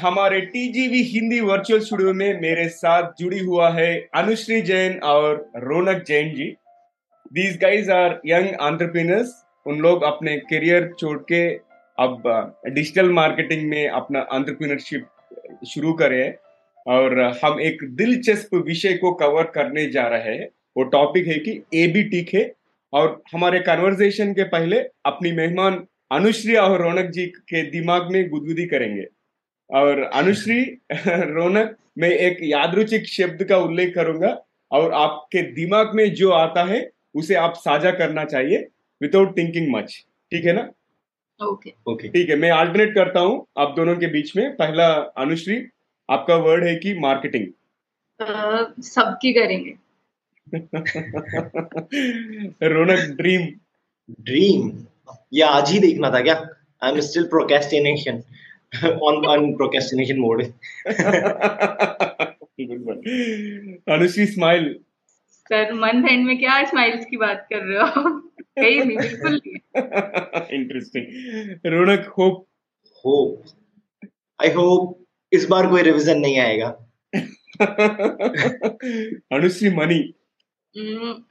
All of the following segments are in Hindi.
हमारे टीजीवी हिंदी वर्चुअल स्टूडियो में मेरे साथ जुड़ी हुआ है अनुश्री जैन और Raunak Jain ji. These guys are young entrepreneurs उन लोग अपने करियर छोड़ के अब डिजिटल मार्केटिंग में अपना एंटरप्रेन्योरशिप शुरू करे और हम एक दिलचस्प विषय को कवर करने जा रहे हैं। वो टॉपिक है कि ए बी टिक है और हमारे कन्वर्सेशन के पहले अपनी मेहमान अनुश्री और रौनक जी के दिमाग में गुदगुदी करेंगे। और अनुश्री रौनक मैं एक यादरुचिक शब्द का उल्लेख करूँगा। और आपके दिमाग में जो आता है उसे आप साझा करना चाहिए विदाउट थिंकिंग मच ठीक है ना? ओके ओके ठीक है मैं अल्टरनेट करता हूँ आप दोनों के बीच में। पहला अनुश्री आपका वर्ड है कि मार्केटिंग सबकी करेंगे। रौनक ड्रीम ड्रीम ये आज ही देखना था क्या? I am still procrastination on on procrastination mode Anushree smile sir month end में क्या स्माइल्स की बात कर रहे हो कहीं नहीं बिल्कुल नहीं interesting Raunak hope hope I hope इस बार कोई रिवीजन नहीं आएगा। अनुश्री मनी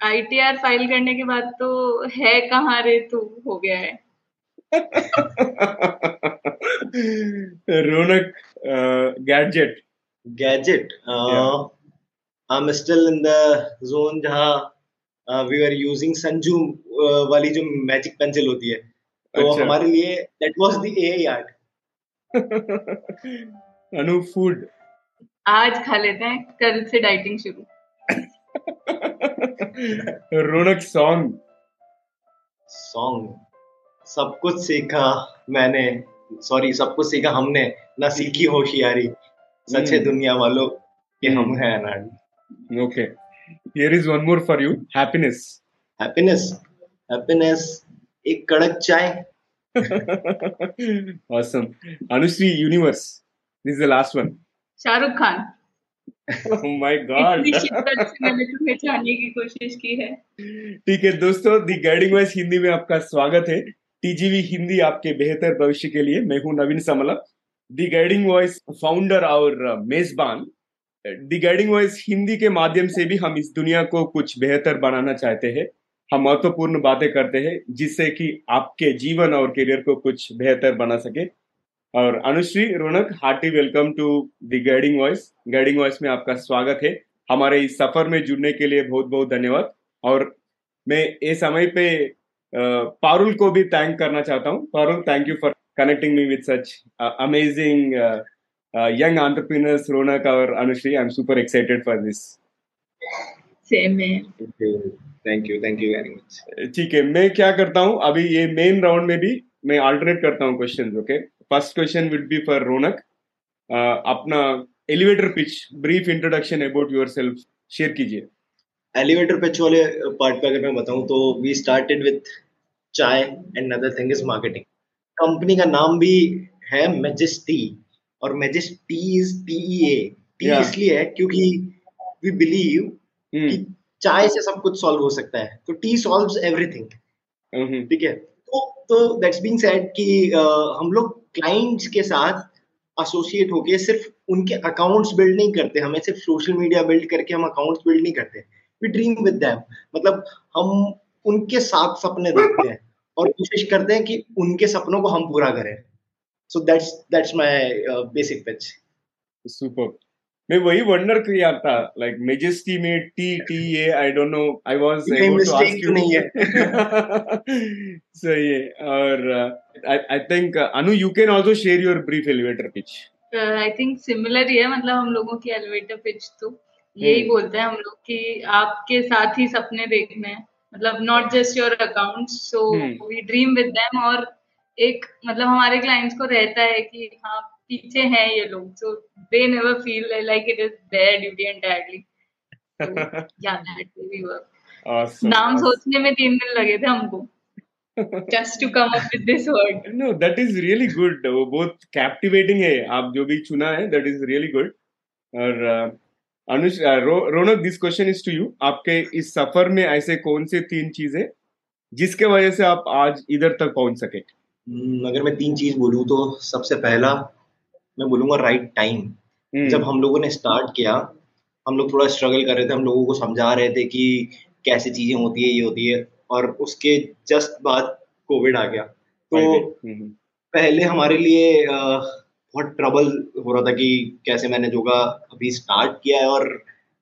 आईटीआर फ़ाइल करने के बाद तो है कहाँ रे तू? हो गया है। Raunak gadget gadget I am still in the zone जहाँ वी आर यूजिंग संजू वाली जो मैजिक पेंसिल होती है तो अच्छा. हमारे लिए that was the AI art Anu food आज खा लेते हैं कल से डाइटिंग शुरू। रोनक सॉन्ग सॉन्ग सब कुछ सीखा मैंने। सॉरी सब कुछ सीखा हमने। ना सीखी होशियारी। सच्चे हम्म। दुनिया वालों कि हम हैं अनाड़ी okay here is one more for you happiness happiness happiness एक कड़क चाय? Awesome. Anushree universe this is the last one Shahrukh Khan. My god मैंने की कोशिश की है। ठीक है दोस्तों दी गाइडिंग वॉइस हिंदी में आपका स्वागत है। टीजीवी हिंदी आपके बेहतर भविष्य के लिए मैं हूँ Naveen Samla the guiding voice founder और मेजबान। दी गाइडिंग वॉइस हिंदी के माध्यम से भी हम इस दुनिया को कुछ बेहतर बनाना चाहते हैं। हम महत्वपूर्ण बातें करते हैं जिससे कि आपके जीवन और करियर को कुछ बेहतर बना सके। और Anushree Raunak, hearty welcome to the guiding voice guiding voice में आपका स्वागत है। हमारे इस सफ़र में जुड़ने के लिए बहुत बहुत धन्यवाद। और मैं ये समय पे पारुल को भी थैंक करना चाहता हूँ। Parul thank you for connecting me with such amazing young entrepreneurs Raunak और Anushree I am super excited for this same thank you thank you very much ठीक है मैं क्या करता हूँ अभी ये मेन राउंड में भी मैं अल्टरनेट करता हूँ question okay first question will be for Raunak अपना elevator pitch brief introduction about yourself share कीजिए। एलिवेटर पिच वाले पार्ट पे अगर मैं बताऊँ तो we started with chai and other thing is marketing company का नाम भी है मेजेस्टी और Majesty's TEA T A T इसलिए है क्योंकि वी बिलीव hmm. कि चाय से सब कुछ सॉल्व हो सकता है। तो टी सॉल्व्स एवरीथिंग ठीक है? तो तो दैट्स बीइंग सेड कि uh, हम लोग क्लाइंट्स के साथ एसोसिएट होके सिर्फ़ उनके अकाउंट्स बिल्ड नहीं करते हमें सिर्फ़ सोशल मीडिया बिल्ड करके हम अकाउंट्स बिल्ड नहीं करते। वी ड्रीम विद देम मतलब हम उनके साथ सपने देखते हैं और कोशिश करते हैं कि उनके सपनों को हम पूरा करें। So that's that's my basic pitch super मैं वही वंडर किया था लाइक मेजेस्टी में T T A I don't know I was able to ask you नहीं है। सही है। और I think Anu you can also share your brief elevator pitch I think similar ही है मतलब हम लोगों की एलिवेटर पिच तो। यही। बोलते हैं हम लोग कि आपके साथ ही सपने देखने हैं। मतलब not just your account so we dream with them और एक मतलब हमारे क्लाइंट्स को रहता है कि हाँ पीछे हैं ये लोग so they never feel like it is their duty entirely या दैट वी वर्क नाम सोचने में तीन दिन लगे थे हमको just to come up with this word. No that is really good. वो बहुत captivating है। आप जो भी चुना है that is really good. और uh, Anush Raunak this question is to you आपके इस सफ़र में ऐसे कौन से तीन चीज़ें जिसके वजह से आप आज इधर तक पहुँच सके? अगर मैं तीन चीज़ बोलूँ तो सबसे पहला मैं बोलूँगा राइट टाइम हम्म। जब हम लोगों ने स्टार्ट किया हम लोग थोड़ा स्ट्रगल कर रहे थे हम लोगों को समझा रहे थे कि कैसी चीज़ें होती है ये होती है और उसके जस्ट बाद कोविड आ गया। तो हम्म, पहले हमारे लिए अ, बहुत ट्रबल हो रहा था कि कैसे मैंने योगा अभी स्टार्ट किया है और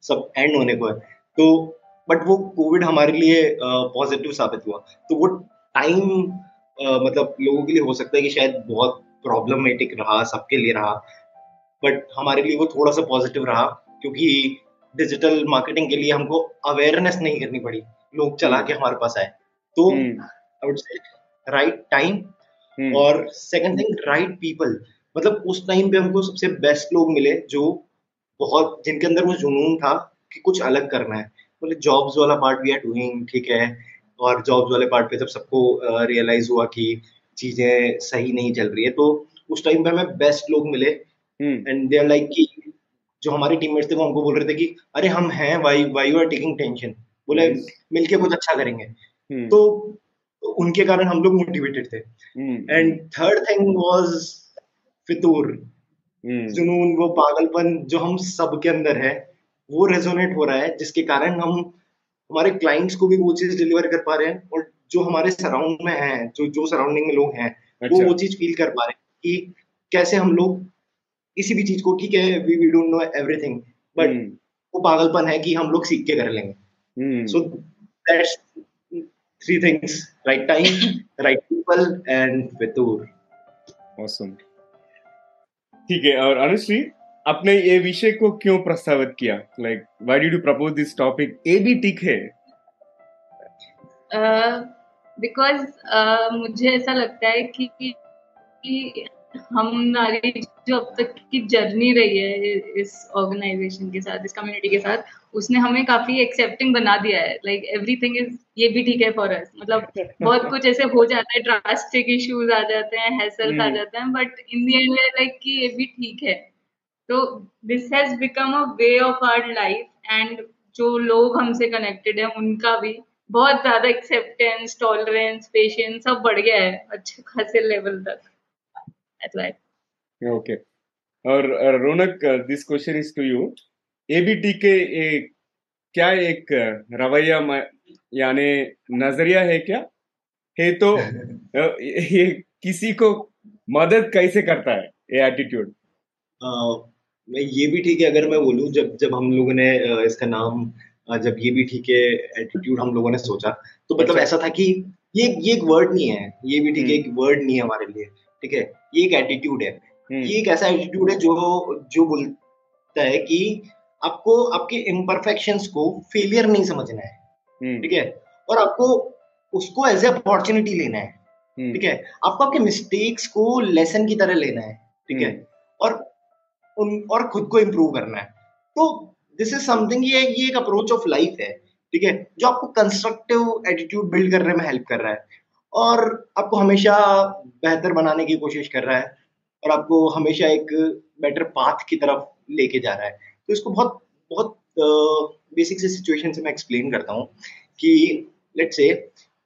सब एंड होने को है। तो बट वो कोविड हमारे लिए पॉजिटिव साबित हुआ। तो वो टाइम मतलब लोगों के लिए हो सकता है कि शायद बहुत प्रॉब्लमेटिक रहा सबके लिए रहा। बट हमारे लिए वो थोड़ा सा पॉजिटिव रहा क्योंकि डिजिटल मार्केटिंग के लिए हमको अवेयरनेस नहीं करनी पड़ी। लोग चला के हमारे पास आए। तो I would say right time और सेकंड थिंग राइट पीपल मतलब उस टाइम पे हमको सबसे बेस्ट लोग मिले जो बहुत जिनके अंदर वो जुनून था कि कुछ अलग करना है। मतलब जॉब्स वाला पार्ट वी आर डूइंग ठीक है। और जॉब्स वाले पार्ट पे जब सबको रियलाइज़ हुआ कि चीज़ें सही नहीं चल रही है तो उस टाइम पे हमें बेस्ट लोग मिले। Hmm, and they are like कि जो हमारे टीममेट्स थे वो हमको बोल रहे थे कि अरे हम हैं why why you are taking tension बोले Nice. मिलके कुछ अच्छा करेंगे। हम्म, तो उनके कारण हम लोग मोटिवेटेड थे। Hmm, and third thing was फितूर। हम्म, जुनून वो पागलपन जो हम सब के अंदर है वो रेजोनेट हो रहा है जिसके कारण हम हमारे क्लाइंट्स को भी वो चीज़ डिलीवर कर पा रहे हैं और जो हमारे सराउंड में हैं जो जो सराउंडिंग में लोग हैं अच्छा। वो वो चीज़ फील कर पा रहे हैं कि कैसे हम लोग किसी भी चीज़ को ठीक है we we don't know everything but वो पागलपन है कि हम लोग सीख के कर लेंगे। So that's three things: right time, right people, and Vitur. awesome. ठीक है और अनुश्री आपने ये विषय को क्यों प्रस्तावित किया? Like why did you propose this topic ये भी ठीक है। बिकॉज़ uh, uh, मुझे ऐसा लगता है कि, कि हमारी जो अब तक की जर्नी रही है इस ऑर्गेनाइजेशन के साथ इस कम्युनिटी के साथ उसने हमें काफ़ी एक्सेप्टिंग बना दिया है। लाइक एवरीथिंग इज़ ये भी ठीक है फॉर अस मतलब बहुत कुछ ऐसे हो जाता है ड्रास्टिक इश्यूज़ आ जाते हैं हैसल्स आ हम्म। जाते हैं but in the end like कि ये भी ठीक है। तो this has become a way of our life and जो लोग हमसे कनेक्टेड है उनका भी बहुत ज़्यादा एक्सेप्टेंस टॉलरेंस पेशेंस सब बढ़ गया है अच्छे खासे लेवल तक। Why. ओके और Raunak this question is to you ABT के ये क्या एक रवैया म- यानी नज़रिया है क्या है तो अ, ये किसी को मदद कैसे करता है ये एटीट्यूड मैं ये भी ठीक है अगर मैं बोलूँ जब जब हम लोगों ने uh, इसका नाम uh, जब ये भी ठीक है एटीट्यूड हम लोगों ने सोचा तो मतलब अच्छा। ऐसा था कि ये ये एक वर्ड नहीं है ये भी ठीक है। एक वर्ड नहीं है हमारे लिए ठीक है ये एक एटीट्यूड है। हम्म, ये एक ऐसा एटीट्यूड है जो जो बोलता है कि आपको आपके इम्परफेक्शंस को फेलियर नहीं समझना है। हम्म, ठीक है? और आपको उसको एज ए अपॉर्चुनिटी लेना है। हम्म, ठीक है? आपको आपके मिस्टेक्स को लेसन की तरह लेना है। ठीक है। और उन और खुद को इम्प्रूव करना है। तो दिस इज़ समथिंग ये ये एक अप्रोच ऑफ़ लाइफ है। ठीक है? जो आपको कंस्ट्रक्टिव एटीट्यूड बिल्ड करने में हेल्प कर रहा है। और आपको हमेशा बेहतर बनाने की कोशिश कर रहा है और आपको हमेशा एक बेटर पाथ की तरफ़ लेके जा रहा है। तो इसको बहुत बहुत बेसिक से सिचुएशन से मैं एक्सप्लेन करता हूँ कि लेट से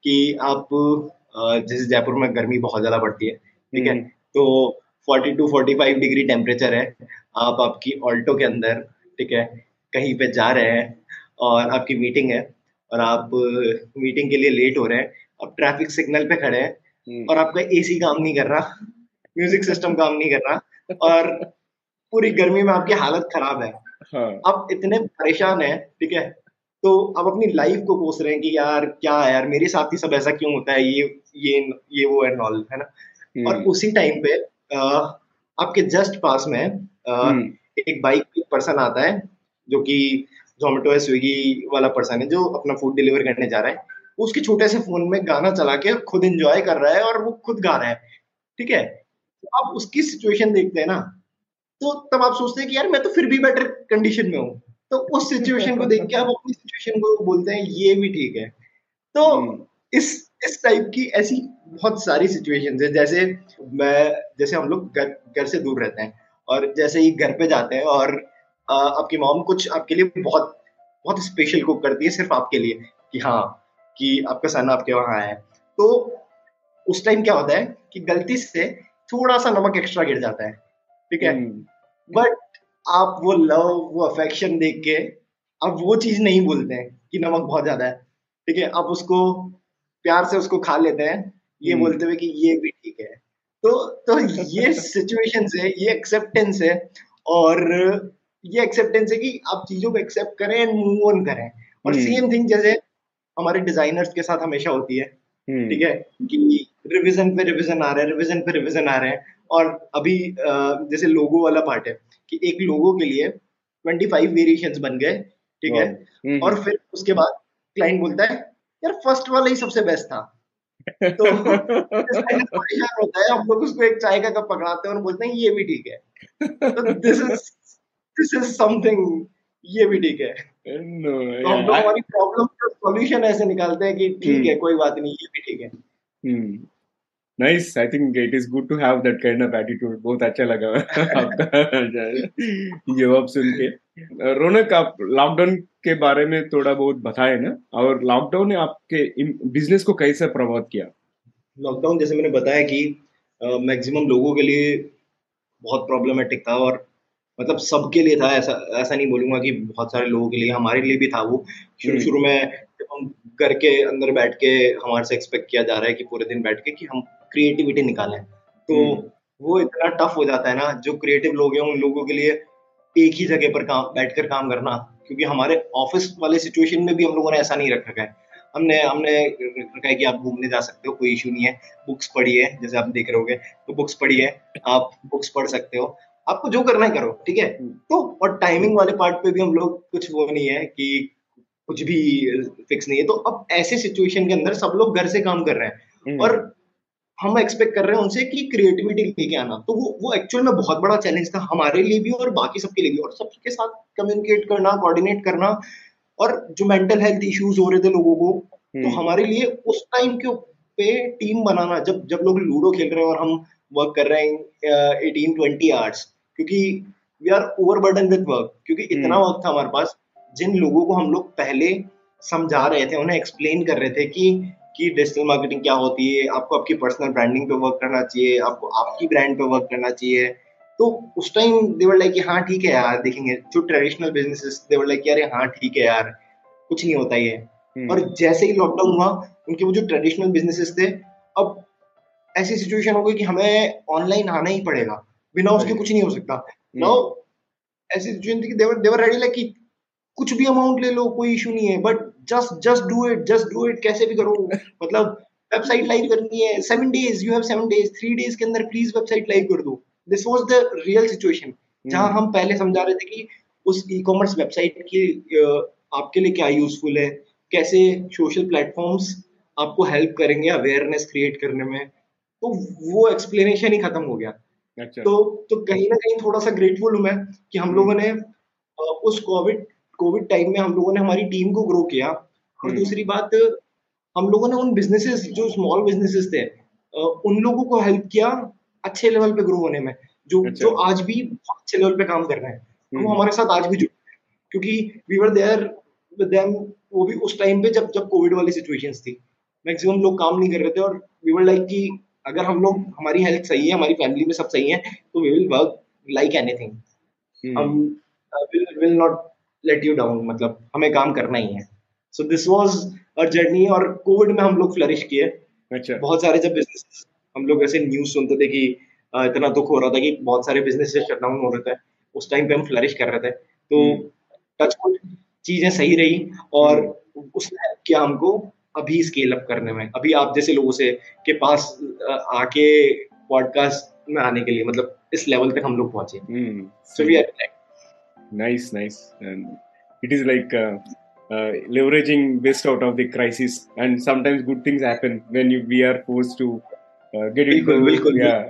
कि आप जैसे जयपुर में गर्मी बहुत ज़्यादा पड़ती है ठीक है? हम्म, तो 40 टू 45 डिग्री टेम्परेचर है आप आपकी ऑल्टो के अंदर ठीक है? कहीं पे जा रहे हैं और आपकी मीटिंग है और आप मीटिंग के लिए लेट हो रहे हैं आप ट्रैफ़िक सिग्नल पे खड़े हैं हम्म, और आपका एसी काम नहीं कर रहा म्यूज़िक सिस्टम काम नहीं कर रहा और पूरी गर्मी में आपकी हालत खराब है। हाँ। आप इतने परेशान है ठीक है? तो आप अपनी लाइफ को कोस रहे हैं कि यार क्या है यार मेरे साथ ही सब ऐसा क्यों होता है ये ये ये वो एंड ऑल है ना? और हम्म, उसी टाइम पे अ, आपके जस्ट पास में अ, हम्म, एक बाइक पर्सन आता है जो कि जोमेटो या स्विगी वाला पर्सन है जो अपना फ़ूड डिलीवर करने जा रहा है। उसके छोटे से फ़ोन में गाना चला के खुद इंजॉय कर रहा है और वो खुद गा रहा है ठीक है? तो आप उसकी सिचुएशन देखते हैं ना तो तब आप सोचते हैं कि यार मैं तो फिर भी बेटर कंडीशन में हूँ। तो उस सिचुएशन को देख के आप अपनी सिचुएशन को बोलते हैं ये भी ठीक है। तो हम्म, इस इस टाइप की ऐसी बहुत सारी सिचुएशन है जैसे मैं जैसे हम लोग घर घर से दूर रहते हैं और जैसे ही घर पे जाते हैं और आ, आपकी मॉम कुछ आपके लिए बहुत बहुत स्पेशल कुक करती है सिर्फ़ आपके लिए कि हाँ कि आपका सन आपके वहाँ आया है तो उस टाइम क्या होता है कि गलती से थोड़ा सा नमक एक्स्ट्रा गिर जाता है ठीक है बट हम्म। आप वो लव वो अफेक्शन देख के आप वो चीज़ नहीं बोलते हैं कि नमक बहुत ज़्यादा है ठीक है आप उसको प्यार से उसको खा लेते हैं ये हम्म। बोलते हुए कि ये भी ठीक है तो तो ये सिचुएशन है ये एक्सेप्टेंस है और ये एक्सेप्टेंस है कि आप चीज़ों को एक्सेप्ट करें एंड मूव ऑन करें और सेम हम्म। थिंग जैसे हमारे डिजाइनर्स के साथ हमेशा होती है। हम्म। ठीक है? कि रिवीजन पे रिवीजन आ रहे हैं रिवीजन पे रिवीजन आ रहे हैं। और अभी जैसे लोगो वाला पार्ट है कि एक लोगो के लिए ट्वेंटी फाइव वेरिएशन बन गए ठीक है? हम्म। और फिर उसके बाद क्लाइंट बोलता है यार फ़र्स्ट वाला ही सबसे बेस्ट था। तो परेशान होता है हम लोग उसको एक चाय का कप पकड़ाते हैं और बोलते हैं ये भी ठीक है। तो this is this is something ये भी ठीक है। no, तो हम लोग हमारी प्रॉब्लम का सॉल्यूशन ऐसे निकालते हैं कि ठीक है hmm. कोई बात नहीं ये भी ठीक है. Nice I think it is good to have that kind of attitude बहुत अच्छा लगा आपका। जवाब सुन के। रौनक आप लॉकडाउन के बारे में थोड़ा बहुत बताए ना और लॉकडाउन ने आपके बिज़नेस को कैसे प्रभावित किया? लॉकडाउन जैसे मैंने बताया कि मैक्सिमम uh, लोगों के लिए बहुत प्रॉब्लमेटिक था और मतलब सबके लिए था ऐसा ऐसा नहीं बोलूँगा कि बहुत सारे लोगों के लिए हमारे लिए भी था वो। शुरू हम्म। शुरू में जब हम घर के अंदर बैठ के हमारे से एक्सपेक्ट किया जा रहा है कि पूरे दिन बैठ के कि हम क्रिएटिविटी निकालें। तो हम्म। वो इतना टफ हो जाता है ना जो क्रिएटिव लोग हैं उन लोगों के लिए एक ही जगह पर काम बैठ कर काम करना क्योंकि हमारे ऑफ़िस वाले सिचुएशन में भी हम लोगों ने ऐसा नहीं रखा है। हमने हमने रखा है कि आप घूमने जा सकते हो कोई इशू नहीं है। बुक्स पढ़िए जैसे आप देख रहे हो तो बुक्स पढ़िए आप बुक्स पढ़ सकते हो। आपको जो करना है करो ठीक है हम्म। तो और टाइमिंग वाले पार्ट पे भी हम लोग कुछ वो नहीं है कि कुछ भी फिक्स नहीं है तो अब ऐसे सिचुएशन के अंदर सब लोग घर से काम कर रहे हैं हम्म। और हम एक्सपेक्ट कर रहे हैं उनसे कि क्रिएटिविटी लेके आना तो वो वो एक्चुअल में बहुत बड़ा चैलेंज था हमारे लिए भी और बाकी सबके लिए भी और सबके साथ कम्युनिकेट करना कोऑर्डिनेट करना और जो मेंटल हेल्थ इश्यूज़ हो रहे थे लोगों को तो हम्म। हमारे लिए उस टाइम के पे टीम बनाना जब जब लोग लूडो खेल रहे हैं और हम वर्क कर रहे हैं एटीन ट्वेंटी आवर्स क्योंकि we are over burden with work क्योंकि इतना वक्त हम्म। था हमारे पास जिन लोगों को हम लोग पहले समझा रहे थे उन्हें एक्सप्लेन कर रहे थे कि कि डिजिटल मार्केटिंग क्या होती है आपको आपकी पर्सनल ब्रांडिंग पे वर्क करना चाहिए आपको आपकी ब्रांड पे वर्क करना चाहिए तो उस टाइम देवर लाइक कि हाँ ठीक है यार देखेंगे जो ट्रेडिशनल बिज़नेस देवर लाइक यार हाँ ठीक है यार कुछ नहीं होता ये हम्म। और जैसे ही लॉकडाउन हुआ उनके वो जो ट्रेडिशनल बिजनेसेस थे अब ऐसी सिचुएशन हो गई कि हमें ऑनलाइन आना ही पड़ेगा बिना उसके कुछ नहीं हो सकता। नाउ। ऐसी सिचुएशन थी कि देवर देवर रेडी लाइक कि कुछ भी अमाउंट ले लो कोई इशू नहीं है but just just do it just do it कैसे भी करो। मतलब वेबसाइट लाइव करनी है seven days you have seven days three days के अंदर प्लीज़ वेबसाइट लाइव कर दो। This was the real situation जहाँ हम पहले समझा रहे थे कि उस ई कॉमर्स वेबसाइट की आपके लिए क्या यूजफुल है कैसे सोशल प्लेटफॉर्म्स आपको हेल्प करेंगे अवेयरनेस क्रिएट करने में। तो वो एक्सप्लेनेशन ही खत्म हो गया। तो तो कहीं ना कहीं थोड़ा सा ग्रेटफुल हूँ मैं कि हम लोगों ने उस कोविड कोविड टाइम में हम लोगों ने हमारी टीम को ग्रो किया और हम्म। दूसरी बात हम लोगों ने उन बिजनेसेस जो स्मॉल बिजनेसेस थे उन लोगों को हेल्प किया अच्छे लेवल पे ग्रो होने में जो अच्छा। जो आज भी अच्छे लेवल पे काम कर रहे हैं वो हम्म। हमारे साथ आज भी जुड़े क्योंकि we were there with them वो भी उस टाइम पे जब जब कोविड वाली सिचुएशंस थी मैक्सिमम लोग काम नहीं कर रहे थे और वी वर लाइक कि अगर हम लोग हमारी हेल्थ सही है हमारी फैमिली में सब सही है तो we will work like anything हम will will not let you down मतलब हमें काम करना ही है. So this was a journey और कोविड में हम लोग फ्लरिश किए. अच्छा। बहुत सारे जब बिज़नेस हम लोग ऐसे न्यूज़ सुनते थे कि इतना दुख हो रहा था कि बहुत सारे बिज़नेस शट डाउन हो रहे थे. उस टाइम पे हम फ्लरिश कर रहे थे. तो टच hmm. चीज़ें सही रही और hmm. उसने किया हमको अभी स्केल अप करने में। अभी आप जैसे लोगों से के पास आके पॉडकास्ट में आने के लिए मतलब इस लेवल तक हम लोग पहुँचे। Nice best out of the crisis and sometimes good things happen when you we are force to get it बिल्कुल या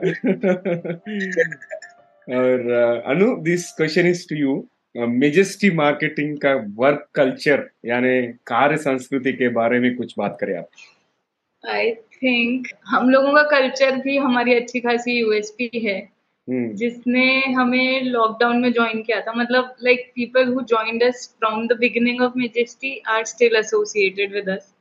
और Anu this question is to you Majesty marketing का वर्क कल्चर यानी कार्य संस्कृति के बारे में कुछ बात करें आप। आई थिंक हम लोगों का कल्चर भी हमारी अच्छी खासी यूएसपी है। hmm. जिसने हमें लॉकडाउन में ज्वाइन किया था। मतलब like people who joined us from the beginning of Majesty are still associated with us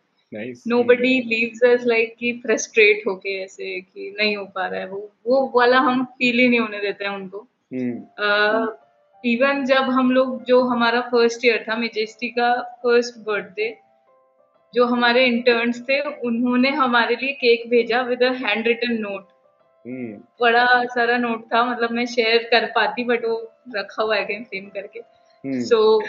nobody leaves us like कि फ्रस्ट्रेट होके ऐसे कि नहीं हो पा रहा है वो। वो वाला हम फील ही नहीं होने देते हैं उनको। इवन जब हम लोग जो हमारा फ़र्स्ट ईयर था मेजेस्टी का फ़र्स्ट बर्थडे जो हमारे इंटर्न्स थे उन्होंने हमारे लिए केक भेजा with a hand written note बड़ा सारा नोट था मतलब मैं शेयर कर पाती बट वो रखा हुआ है फ्रेम करके. सो हम्म। so,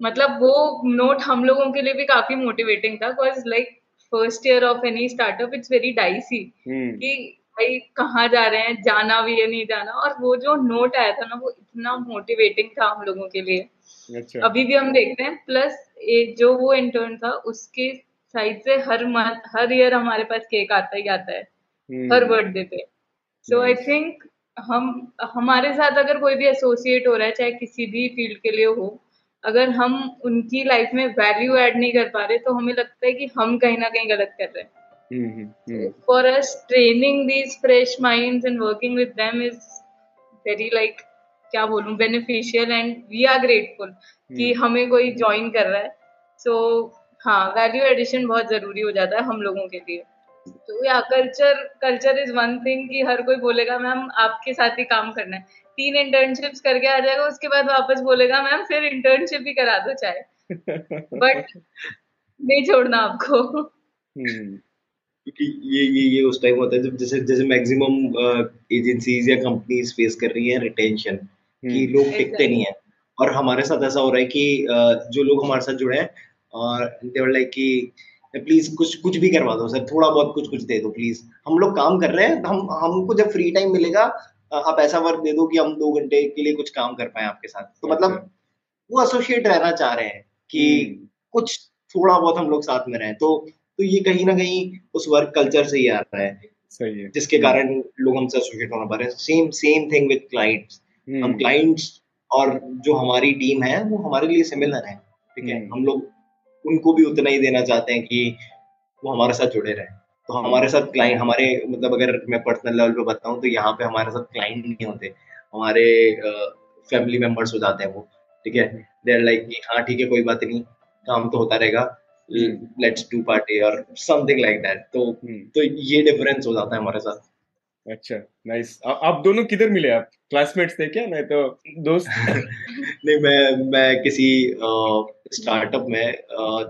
मतलब वो नोट हम लोगों के लिए भी काफ़ी मोटिवेटिंग था because like first year of any startup it's very dicey कि भाई कहाँ जा रहे हैं? जाना भी है नहीं जाना। और वो जो नोट आया था ना वो इतना मोटिवेटिंग था हम लोगों के लिए। अच्छा। अभी भी हम देखते हैं। प्लस जो वो इंटर्न था उसके साइड से हर मंथ हर ईयर हमारे पास केक आता ही आता है। hmm. हर बर्थडे पे। सो आई थिंक हम हमारे साथ अगर कोई भी एसोसिएट हो रहा है चाहे किसी भी फ़ील्ड के लिए हो अगर हम उनकी लाइफ में वैल्यू ऐड नहीं कर पा रहे तो हमें लगता है कि हम कहीं ना कहीं गलत कर रहे हैं। For us training these fresh minds and working with them is very like क्या बोलूँ beneficial and we are grateful कि hmm. हमें कोई ज्वाइन कर रहा है। सो so, हाँ वैल्यू एडिशन बहुत ज़रूरी हो जाता है हम लोगों के लिए। तो या culture culture is one thing कि हर कोई बोलेगा मैम आपके साथ ही काम करना है। तीन इंटर्नशिप्स करके आ जाएगा उसके बाद वापस बोलेगा मैम फिर इंटर्नशिप ही करा दो चाहे बट नहीं छोड़ना आपको। क्योंकि ये ये ये उस टाइम होता है जब जैसे जैसे मैक्सिमम एजेंसीज या कंपनीज़ फेस कर रही हैं रिटेंशन कि हम्म। लोग टिकते नहीं है और हमारे साथ ऐसा हो रहा है कि जो लोग हमारे साथ जुड़े हैं और देवर लाइक कि प्लीज़ कुछ कुछ भी करवा दो सर थोड़ा बहुत कुछ कुछ दे दो प्लीज़ हम लोग काम कर रहे हैं हम हमको जब फ्री टाइम मिलेगा आप ऐसा वर्क दे दो कि हम दो घंटे के लिए कुछ काम कर पाए आपके साथ तो मतलब। वो एसोसिएट रहना चाह रहे हैं कि हम्म। कुछ थोड़ा बहुत हम लोग साथ में रहे तो तो ये कहीं ना कहीं उस वर्क कल्चर से ही आ रहा है। सही है। जिसके हम्म। कारण लोग हमसे एसोसिएट होना पा रहे हैं। Same same thing with clients हम क्लाइंट्स हम्म। और जो हमारी टीम है वो हमारे लिए सिमिलर है। ठीक है? हम लोग उनको भी उतना ही देना चाहते हैं कि वो हमारे साथ जुड़े रहे। तो हमारे साथ क्लाइंट हमारे मतलब अगर मैं पर्सनल लेवल पे बताऊँ तो यहाँ पे हमारे साथ क्लाइंट नहीं होते। हमारे फैमिली मेंबर्स हो जाते हैं वो। ठीक है? देर लाइक कि हाँ ठीक है कोई बात नहीं। काम तो होता रहेगा। लेट्स डू पार्टी और समथिंग लाइक दैट तो हम्म। तो ये डिफरेंस हो जाता है हमारे साथ। अच्छा नाइस आप दोनों किधर मिले? आप क्लासमेट्स थे क्या? नहीं तो दोस्त। नहीं मैं मैं किसी स्टार्टअप में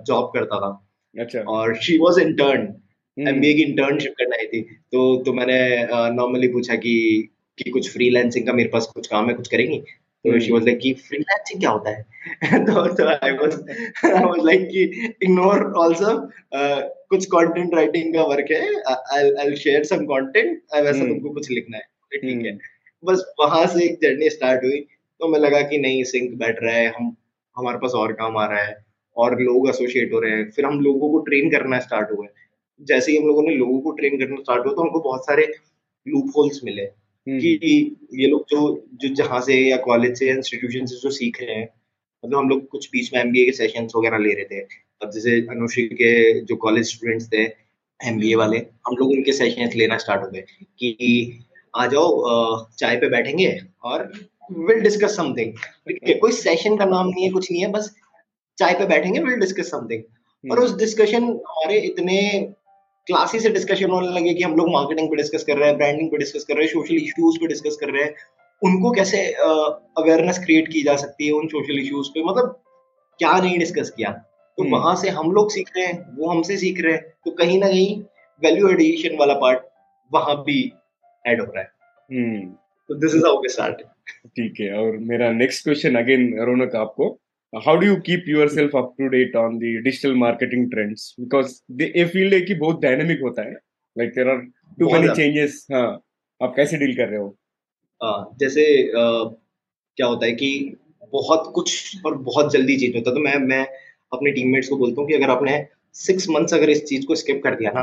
जॉब करता था। अच्छा। और शी वाज इंटर्न एमबीए की इंटर्नशिप करना आई थी। तो तो मैंने नॉर्मली पूछा कि कि कुछ फ्रीलांसिंग का मेरे पास कुछ काम है कुछ करेंगी? तो शी वाज लाइक कि फ्रीलांसिंग क्या होता है तो तो I was I was like कि इग्नोर आल्सो कुछ कंटेंट राइटिंग का वर्क है I I share some content वैसा. तुमको कुछ लिखना है ठीक है hmm. बस वहाँ से एक जर्नी स्टार्ट हुई तो मैं लगा कि नहीं सिंक बैठ रहा है हम हमारे पास और काम आ रहा है और लोग एसोसिएट हो रहे हैं फिर हम लोगों को ट्रेन करना स्टार्ट हुए जैसे ही हम लोगों ने लोगों को ट्रेन करना स्टार्ट हुआ तो हमको बहुत सारे लूप होल्स मिले हम्म। कि ये लोग जो जो जहाँ से या कॉलेज से इंस्टीट्यूशन से जो सीख रहे हैं मतलब हम लोग कुछ बीच में एमबीए के सेशंस वगैरह ले रहे थे। अब जैसे अनुश्री के जो कॉलेज स्टूडेंट्स थे एमबीए वाले हम लोग उनके सेशंस लेना स्टार्ट हो गए कि आ जाओ चाय पे बैठेंगे और विल डिस्कस समथिंग कोई सेशन का नाम नहीं है कुछ नहीं है बस चाय पे बैठेंगे विल डिस्कस समथिंग और उस डिस्कशन हमारे इतने क्लासी से डिस्कशन होने लगे कि हम लोग मार्केटिंग पे डिस्कस कर रहे हैं ब्रांडिंग पे डिस्कस कर रहे हैं सोशल इश्यूज़ पे डिस्कस कर रहे हैं। उनको कैसे अवेयरनेस क्रिएट की जा सकती है उन सोशल इश्यूज़ पे? मतलब क्या नहीं डिस्कस किया? तो hmm. वहाँ से हम लोग सीख रहे हैं वो हमसे सीख रहे हैं। तो कहीं ना कहीं वैल्यू एडिशन वाला पार्ट वहाँ भी ऐड हो रहा है। hmm. तो this is how we start ठीक है और मेरा नेक्स्ट क्वेश्चन अगेन रौनक आपको। How do you keep yourself up to date on the digital marketing trends because ये फ़ील्ड है कि बहुत डायनेमिक होता है। Like there are too many changes हाँ आप कैसे डील कर रहे हो? आ, जैसे आ, क्या होता है कि बहुत कुछ और बहुत जल्दी चेंज होता है। तो मैं मैं अपने टीममेट्स को बोलता हूँ कि अगर आपने सिक्स मंथ्स अगर इस चीज़ को स्किप कर दिया ना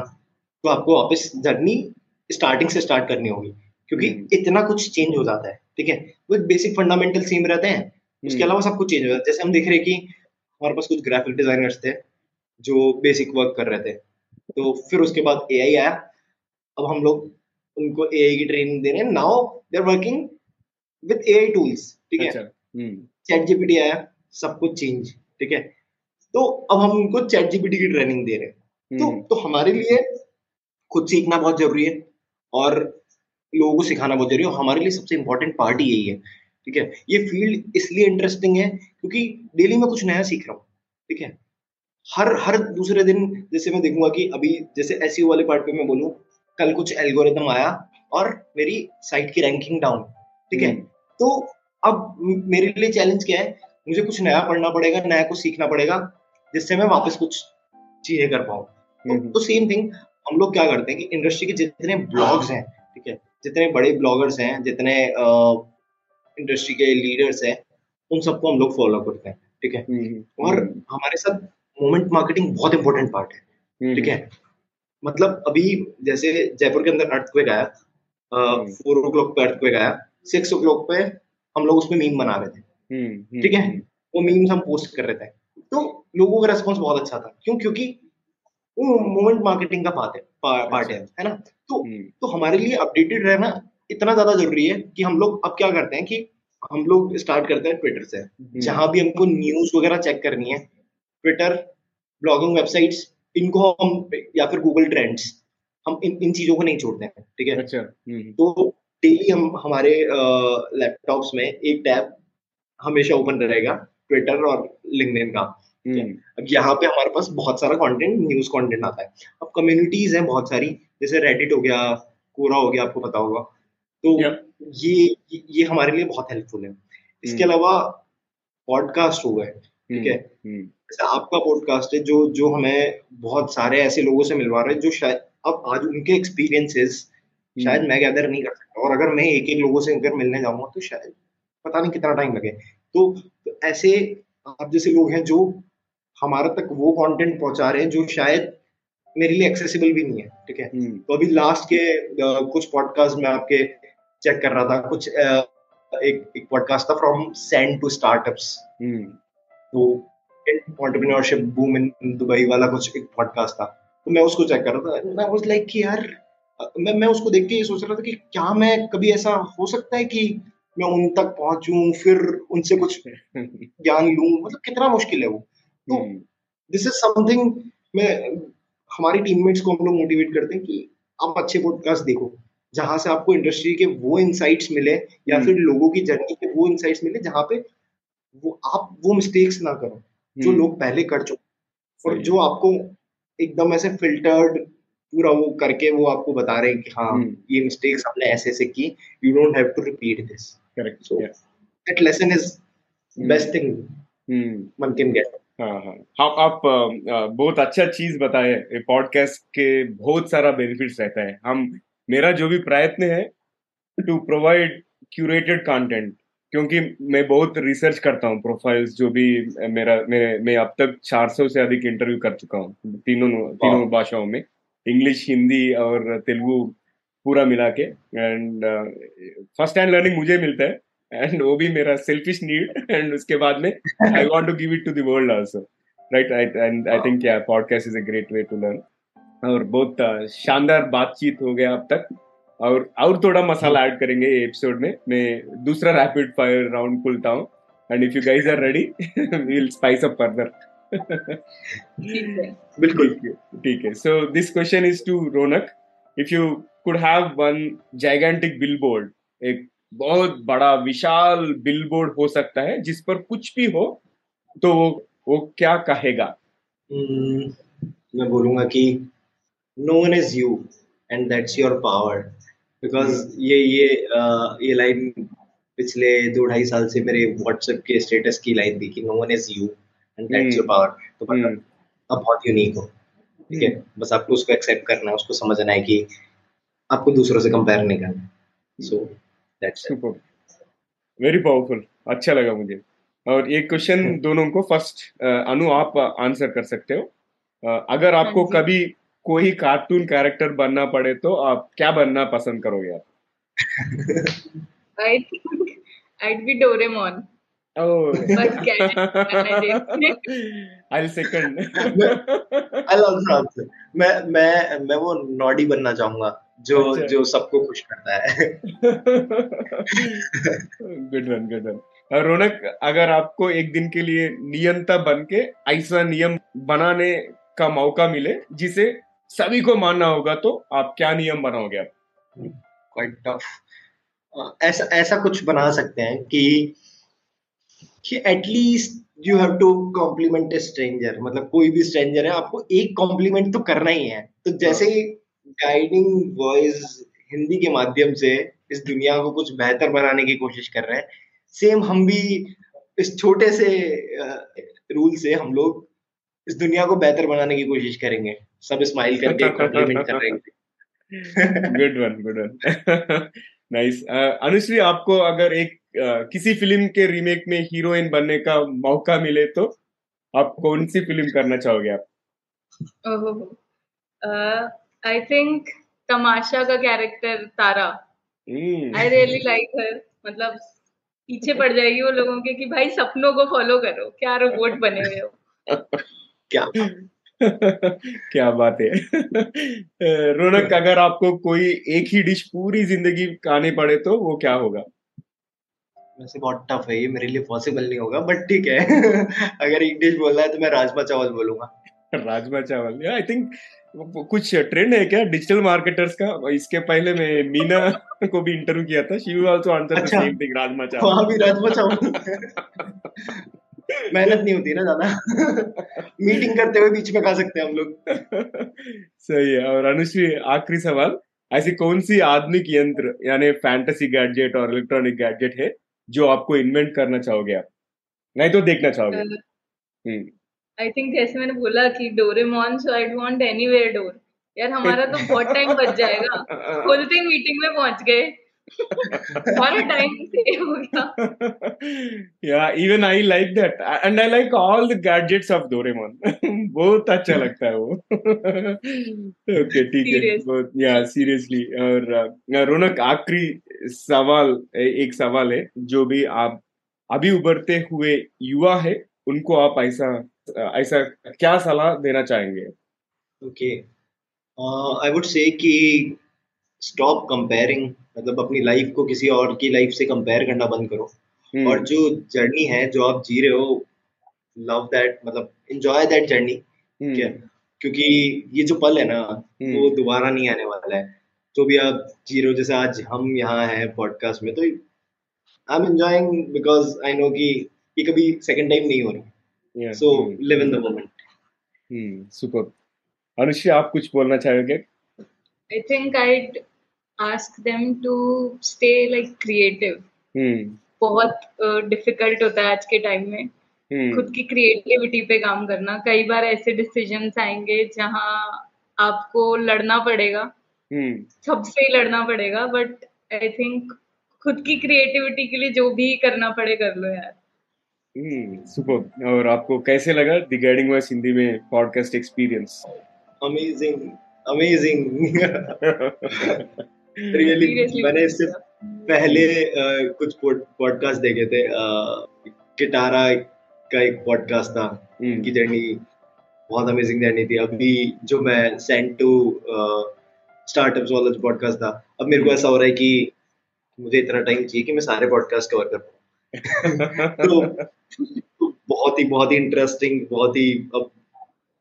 तो आपको वापस जर्नी स्टार्टिंग से स्टार्ट करनी होगी। क्योंकि हम्म। इतना कुछ चेंज हो जाता है। ठीक है? वो बेसिक फंडामेंटल सेम रहते हैं। उसके हम्म। अलावा सब कुछ चेंज हो जाता है। जैसे हम देख रहे हैं कि हमारे पास कुछ ग्राफिक डिजाइनर्स थे जो बेसिक वर्क कर रहे थे। तो फिर उसके बाद एआई आया। अब हम लोग उनको एआई की ट्रेनिंग दे रहे हैं। Now they are working with AI tools ठीक है? चैट जीपीटी अच्छा, हम्म। आया सब कुछ चेंज ठीक है? तो अब हम उनको चैट जीपीटी की ट्रेनिंग दे रहे हैं। तो तो हमारे लिए खुद सीखना बहुत ज़रूरी है और लोगों को सिखाना बहुत ज़रूरी है हमारे लिए सबसे इम्पोर्टेंट पार्ट यही है। ठीक है? ये फ़ील्ड इसलिए इंटरेस्टिंग है क्योंकि डेली मैं कुछ नया सीख रहा हूँ ठीक है? हर हर दूसरे दिन जैसे मैं देखूँगा कि अभी जैसे एस e वाले पार्ट पे मैं बोलूँ कल कुछ एल्गोरिदम आया और मेरी साइट की रैंकिंग डाउन ठीक है? हम्म। तो अब मेरे लिए चैलेंज क्या है? मुझे कुछ नया पढ़ना पड़ेगा नया कुछ सीखना पड़ेगा जिससे मैं वापस कुछ चीज़ें कर पाऊँ। तो, तो सेम थिंग हम लोग क्या करते हैं कि इंडस्ट्री के जितने ब्लॉग्स हैं ठीक है? जितने बड़े ब्लॉगर्स हैं जितने इंडस्ट्री के लीडर्स हैं उन सबको हम लोग फॉलो करते हैं ठीक है? और हमारे साथ मोमेंट मार्केटिंग बहुत इंपॉर्टेंट पार्ट है ठीक है? मतलब अभी जैसे जयपुर के अंदर अर्थक्वेक आया फोर ओ क्लॉक पे अर्थक्वेक आया सिक्स ओ क्लॉक पे हम लोग उसमें मीम बना रहे थे ठीक है? वो मीम्स हम पोस्ट कर रहे थे। तो लोगों का रेस्पॉन्स बहुत अच्छा था क्यों? क्योंकि वो मोमेंट मार्केटिंग का पार्ट है पार्ट है है ना? तो हम्म। तो हमारे लिए अपडेटेड रहना इतना ज़्यादा ज़रूरी है कि हम लोग अब क्या करते हैं कि हम लोग स्टार्ट करते हैं ट्विटर से। जहाँ भी हमको न्यूज़ वगैरह चेक करनी है ट्विटर ब्लॉगिंग वेबसाइट्स इनको हम या फिर गूगल ट्रेंड्स हम इन इन चीज़ों को नहीं छोड़ते हैं ठीक है अच्छा हम्म। तो डेली हम हमारे लैपटॉप्स में एक टैब हमेशा ओपन रहेगा ट्विटर और लिंक्डइन का हम्म। अब यहाँ पे हमारे पास बहुत सारा कंटेंट न्यूज़ कंटेंट आता है अब कम्युनिटीज हैं बहुत सारी जैसे रेडिट हो गया कोरा हो गया आपको पता होगा तो ये ये हमारे लिए बहुत हेल्पफुल है। इसके हम्म। अलावा पॉडकास्ट हो गए ठीक है? हम्म, जैसे आपका पॉडकास्ट है जो जो हमें बहुत सारे ऐसे लोगों से मिलवा रहे हैं जो शायद अब आज उनके एक्सपीरियंसेस शायद मैं गैदर नहीं कर सकता। और अगर मैं एक एक लोगों से अगर मिलने जाऊँगा तो शायद पता नहीं कितना टाइम लगे। तो, तो ऐसे आप जैसे लोग हैं जो हमारे तक वो कंटेंट पहुँचा रहे हैं जो शायद मेरे लिए एक्सेसिबल भी नहीं है ठीक है। तो अभी लास्ट के कुछ पॉडकास्ट में आपके चेक कर रहा था। कुछ एक एक पॉडकास्ट था फ्रॉम सेंड टू स्टार्टअप्स तो एंटरप्रेन्योरशिप बूम इन दुबई वाला कुछ एक पॉडकास्ट था। तो मैं उसको चेक कर रहा था। मैं वाज लाइक कि यार मैं मैं उसको देख के ये सोच रहा था कि क्या मैं कभी ऐसा हो सकता है कि मैं उन तक पहुंचूं फिर उनसे कुछ ज्ञान लूँ? मतलब कितना मुश्किल है वो। तो दिस इज़ समथिंग मैं हमारी टीममेट्स को हम लोग मोटिवेट करते हैं कि आप अच्छे पॉडकास्ट देखो। जहाँ से आपको इंडस्ट्री के वो इनसाइट्स मिले या हम्म। फिर लोगों की जर्नी के वो इनसाइट्स मिले जहाँ पे वो आप वो मिस्टेक्स ना करो जो हम्म। लोग पहले कर चुके और जो आपको एकदम ऐसे फिल्टर्ड पूरा वो करके वो आपको बता रहे हैं कि हाँ हम्म। ये मिस्टेक्स आपने ऐसे ऐसे की you don't have to repeat this correct so that lesson is best thing one can get हाँ हाँ। आप, आप बहुत अच्छा चीज़ बताए पॉडकास्ट के बहुत सारा बेनिफिट्स रहता है। हम मेरा जो भी प्रयत्न है टू प्रोवाइड क्यूरेटेड कंटेंट क्योंकि मैं बहुत रिसर्च करता हूँ प्रोफाइल्स जो भी मेरा मेरे मैं अब तक 400 से अधिक इंटरव्यू कर चुका हूँ तीनों तीनों भाषाओं में इंग्लिश हिंदी और तेलुगु पूरा मिला के एंड फ़र्स्ट हैंड लर्निंग मुझे मिलता है एंड वो भी मेरा सेल्फिश नीड एंड उसके बाद में I want to give it to the world also right and I think yeah podcast is a great way to learn और बहुत शानदार बातचीत हो गया अब तक। और और थोड़ा मसाला ऐड करेंगे ये एपिसोड में। मैं दूसरा रैपिड फायर राउंड खुलता हूँ। And if you guys are ready we will spice up further बिल्कुल। ठीक है so this question is to Ronak if you could have one gigantic billboard एक बहुत बड़ा विशाल बिलबोर्ड हो सकता है जिस पर कुछ भी हो तो वो वो क्या कहेगा? hmm, मैं बोलूँगा कि no one is you and that's your power because ये ये uh, ये लाइन पिछले दो ढाई साल से मेरे व्हाट्सएप के स्टेटस की लाइन थी कि no one is you and that's your power तो मतलब hmm. अब बहुत यूनिक हो ठीक है? hmm. बस आपको उसको एक्सेप्ट करना है उसको समझना है कि आपको दूसरों से कंपेयर नहीं करना। सो so, वेरी पावरफुल अच्छा लगा मुझे। और एक क्वेश्चन hmm. दोनों को फ़र्स्ट अनु आप आंसर कर सकते हो। अगर आपको हाँ कभी कोई कार्टून कैरेक्टर बनना पड़े तो आप क्या बनना पसंद करोगे आप I think I'd be Doraemon. Oh. I'll second. I'll also answer. मैं मैं मैं वो नॉडी बनना चाहूँगा जो अच्छा। जो सबको खुश करता है good one good one Raunak अगर आपको एक दिन के लिए नियंता बन के ऐसा नियम बनाने का मौका मिले जिसे सभी को मानना होगा तो आप क्या नियम बनाओगे आप क्वाइट टफ ऐसा ऐसा कुछ बना सकते हैं कि कि at least you have to compliment a stranger मतलब कोई भी स्ट्रेंजर है, आपको एक कॉम्प्लीमेंट तो करना ही है। तो जैसे गाइडिंग वॉइस हिंदी के माध्यम से इस दुनिया को कुछ बेहतर बनाने की कोशिश कर रहे हैं सेम हम भी इस छोटे से रूल से हम लोग इस दुनिया को बेहतर बनाने की कोशिश करेंगे। सब स्माइल करके कॉम्प्लीमेंट कर रहे हैं। Good one good one nice Anushree आपको अगर एक uh, किसी फ़िल्म के रीमेक में हीरोइन बनने का मौका मिले तो आप कौन सी फ़िल्म करना चाहोगे आप? आई थिंक तमाशा का character Tara. I really like हर मतलब पीछे पड़ जाएगी वो लोगों के कि भाई सपनों को फॉलो करो। क्या रोबोट बने हुए हो? क्या क्या बात है? रोनक अगर आपको कोई एक ही डिश पूरी ज़िंदगी खाने पड़े तो वो क्या होगा? वैसे बहुत टफ है ये मेरे लिए पॉसिबल नहीं होगा बट ठीक है। अगर एक डिश बोलना है तो मैं राजमा चावल बोलूँगा। राजमा चावल। आई थिंक कुछ ट्रेंड है क्या डिजिटल मार्केटर्स का? इसके पहले मैं मीना को भी इंटरव्यू किया था she also answer the same thing rajma chawal. वहाँ भी राजमा चावल। मेहनत नहीं होती ना ज़्यादा। मीटिंग करते हुए बीच में खा सकते हैं हम लोग। सही है। और अनुश्री आखिरी सवाल। ऐसी कौन सी आधुनिक यंत्र यानी फैंटेसी गैजेट और इलेक्ट्रॉनिक गैजेट है जो आपको इन्वेंट करना चाहोगे आप? नहीं तो देखना चाहोगे। हम्म। आई थिंक जैसे मैंने बोला कि Doraemon so I want anywhere door यार हमारा तो बहुत टाइम बच जाएगा। थिंग मीटिंग में पहुँच गए। टाइम सेव हो गया या even I like that and I like all the gadgets of Doraemon बहुत अच्छा लगता है वो ओके ठीक है बहुत या सीरियसली और uh, रोनक आखिरी सवाल एक सवाल है जो भी आप अभी उभरते हुए युवा है उनको आप ऐसा ऐसा क्या सलाह देना चाहेंगे ओके आई वुड से कि स्टॉप कंपेयरिंग मतलब अपनी लाइफ को किसी और की लाइफ से कंपेयर करना बंद करो hmm. और जो जर्नी है जो आप जी रहे हो लव दैट मतलब एंजॉय दैट जर्नी क्योंकि ये जो पल है ना hmm. वो दोबारा नहीं आने वाला है जो भी आप जी रहे हो जैसे आज हम यहाँ हैं पॉडकास्ट में तो I am enjoying because I know कि ये कभी सेकंड टाइम नहीं हो रहा live in the moment. Hmm. Super. Anushi, आप कुछ बोलना चाहोगे? I think I'd ask them to stay like creative. Hmm. बहुत डिफ़िकल्ट uh, होता है आज के टाइम में। Hmm. खुद की क्रिएटिविटी पे काम करना। कई बार ऐसे डिसीजंस आएँगे जहाँ आपको लड़ना पड़ेगा। Hmm. सबसे ही लड़ना पड़ेगा बट आई थिंक खुद की क्रिएटिविटी के लिए जो भी करना पड़े कर लो यार। सुपर hmm, और आपको कैसे लगा द गाइडिंग वॉइस हिंदी में podcast experience amazing amazing really मैंने इससे पहले uh, कुछ पॉडकास्ट देखे थे। किटारा uh, का एक पॉडकास्ट था hmm. उनकी जर्नी बहुत अमेजिंग जर्नी थी। अभी जो मैं सेंड टू स्टार्टअप्स वाला जो पॉडकास्ट था अब मेरे को ऐसा हो रहा है कि मुझे इतना टाइम चाहिए कि मैं सारे पॉडकास्ट कवर कर पाऊँ। तो बहुत ही बहुत ही इंटरेस्टिंग बहुत ही अब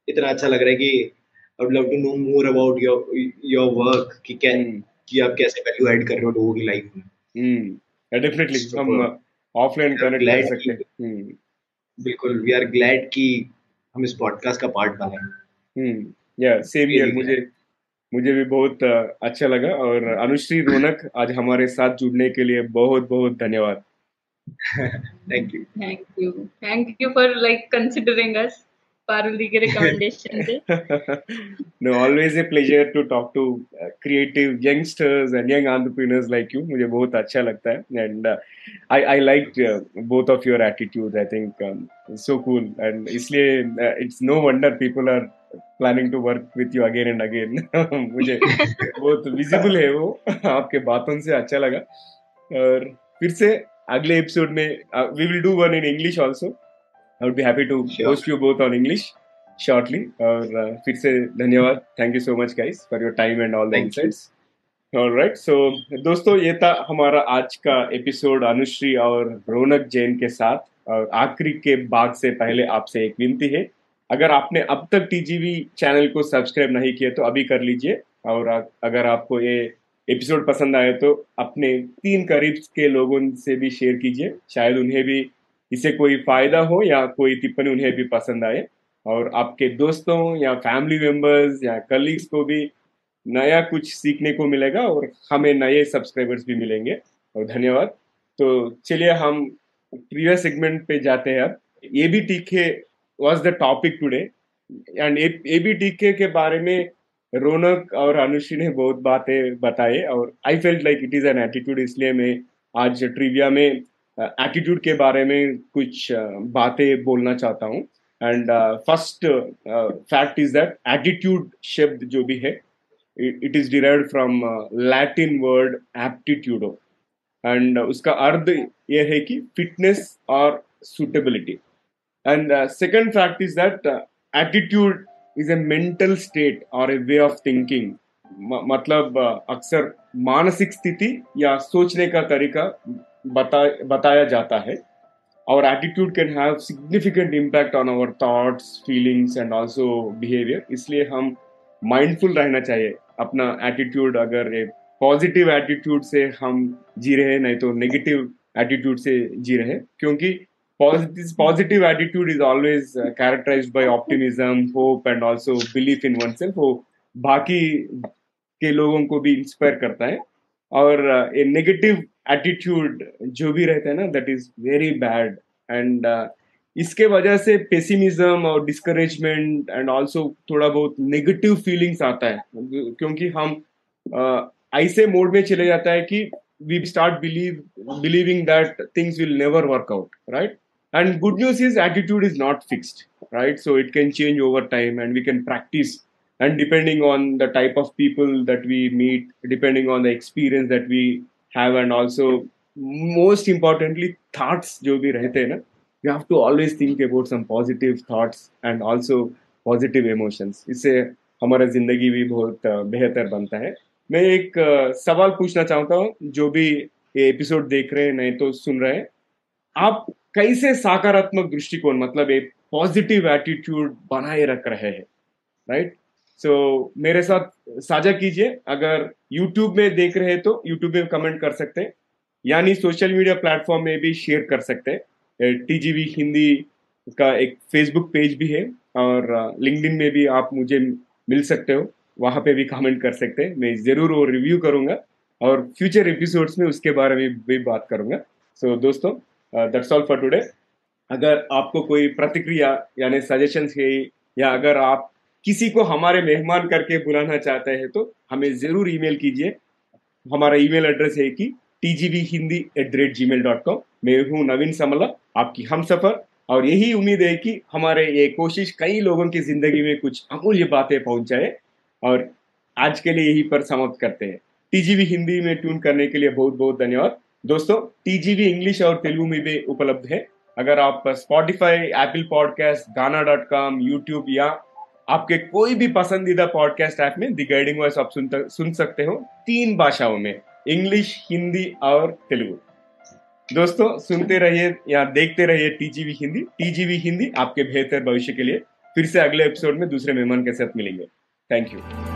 इतना अच्छा लग रहा है कि I would love to know more about your your work कि hmm. कि आप कैसे वैल्यू ऐड कर रहे हो लोगों की लाइफ में हम्म डेफिनेटली हम ऑफलाइन कनेक्ट कर सकते हैं hmm. बिल्कुल वी आर ग्लैड कि हम इस पॉडकास्ट का पार्ट बने हम्म या सेम हियर मुझे मुझे भी बहुत अच्छा लगा और अनुश्री रोनक आज हमारे साथ जुड़ने के लिए बहुत बहुत धन्यवाद Thank you. Thank you. Thank you for like considering us. Paruli ke recommendation no, always a pleasure to talk to uh, creative youngsters and young entrepreneurs like you. मुझे बहुत अच्छा लगता है and uh, I I liked uh, both of your attitudes. I think um, so cool and इसलिए uh, it's no wonder people are planning to work with you again and again. मुझे बहुत visible है वो आपके बातों से अच्छा लगा और फिर से अगले एपिसोड में we will do one in English also I would be happy to host you both on English shortly और uh, फिर से धन्यवाद. Thank you so much guys for your time and all the insights right so दोस्तों ये था हमारा आज का एपिसोड अनुश्री और रौनक जैन के साथ. और आखिरी के भाग से पहले आपसे एक विनती है. अगर आपने अब तक टीजीवी चैनल को सब्सक्राइब नहीं किया तो अभी कर लीजिए. और अगर आपको ये एपिसोड पसंद आए तो अपने तीन करीब के लोगों से भी शेयर कीजिए. शायद उन्हें भी इससे कोई फ़ायदा हो या कोई टिप्पणी उन्हें भी पसंद आए और आपके दोस्तों या फैमिली मेंबर्स या कलीग्स को भी नया कुछ सीखने को मिलेगा और हमें नए सब्सक्राइबर्स भी मिलेंगे। और धन्यवाद। तो चलिए हम प्रीवियस सेगमेंट पे जाते हैं अब। A B TK was the topic today and A B TK के बारे में रौनक और अनुश्री ने बहुत बातें बताए और I felt like it is an attitude इसलिए मैं आज ट्रिविया में एटीट्यूड के बारे में कुछ बातें बोलना चाहता हूँ। And first fact is that attitude शब्द जो भी है it is derived from Latin word aptitudo and उसका अर्थ ये है कि फिटनेस और suitability and second fact is that attitude is a mental state और ए वे ऑफ़ थिंकिंग मतलब अक्सर मानसिक स्थिति या सोचने का तरीका बता बताया जाता है। Our attitude can have significant impact on our thoughts, feelings, and also behavior. इसलिए हम माइंडफुल रहना चाहिए। अपना एटीट्यूड अगर एक पॉजिटिव एटीट्यूड से हम जी रहे हैं, नहीं तो नेगेटिव एटीट्यूड से जी रहे क्योंकि positive attitude is always characterize by optimism hope and also belief in oneself वो बाकी के लोगों को भी इंस्पायर करता है। और ए नेगेटिव एटीट्यूड जो भी रहता है ना that is very bad and इसके वजह से पेसिमिज्म और डिस्करेजमेंट एंड आल्सो थोड़ा बहुत नेगेटिव फीलिंग्स आता है। क्योंकि हम uh, ऐसे मोड में चले जाता है कि we start believe believing that things will never work out right and good news is attitude is not fixed right? So it can change over time and we can practice. And depending on the type of people that we meet depending on the experience that we have and also most importantly, thoughts जो भी रहते हैं ना, you have to always think about some positive thoughts and also positive emotions. इससे हमारा ज़िंदगी भी बहुत बेहतर बनता है। मैं एक सवाल पूछना चाहता हूँ, जो भी ये एपिसोड देख रहे हैं, नहीं तो सुन रहे हैं। आप कैसे सकारात्मक दृष्टिकोण मतलब एक पॉजिटिव एटीट्यूड बनाए रख रहे हैं? राइट सो so, मेरे साथ साझा कीजिए अगर YouTube में देख रहे हैं तो YouTube में कमेंट कर सकते हैं यानी सोशल मीडिया प्लेटफॉर्म में भी शेयर कर सकते हैं। टी टीजीवी हिंदी का एक फेसबुक पेज भी है और लिंकडिन में भी आप मुझे मिल सकते हो वहाँ पे भी कमेंट कर सकते हैं। मैं ज़रूर वो रिव्यू करूँगा और फ्यूचर एपिसोड्स में उसके बारे में भी बात करूँगा। सो so, दोस्तों दैट्स ऑल फॉर टुडे अगर आपको कोई प्रतिक्रिया यानी सजेशन है या अगर आप किसी को हमारे मेहमान करके बुलाना चाहते हैं तो हमें ज़रूर ईमेल कीजिए। हमारा ईमेल एड्रेस है कि T G V Hindi at the rate Gmail dot com मैं हूँ नवीन समला, आपकी हम सफ़र। और यही उम्मीद है कि हमारे ये कोशिश कई लोगों की ज़िंदगी में कुछ अमूल्य बातें पहुँचाए। और आज के लिए यही पर समाप्त करते हैं। टीजीवी हिंदी में ट्यून करने के लिए बहुत बहुत धन्यवाद। दोस्तों टीजीवी इंग्लिश और तेलुगु में भी उपलब्ध है। अगर आप Spotify Apple podcast Gaana dot com YouTube या आपके कोई भी पसंदीदा पॉडकास्ट ऐप में दी गाइडिंग वॉइस आप सुन, सुन सकते हो तीन भाषाओं में इंग्लिश हिंदी और तेलुगु। दोस्तों सुनते रहिए या देखते रहिए टीजीवी हिंदी टीजीवी हिंदी आपके बेहतर भविष्य के लिए फिर से अगले एपिसोड में दूसरे मेहमान के साथ मिलेंगे। Thank you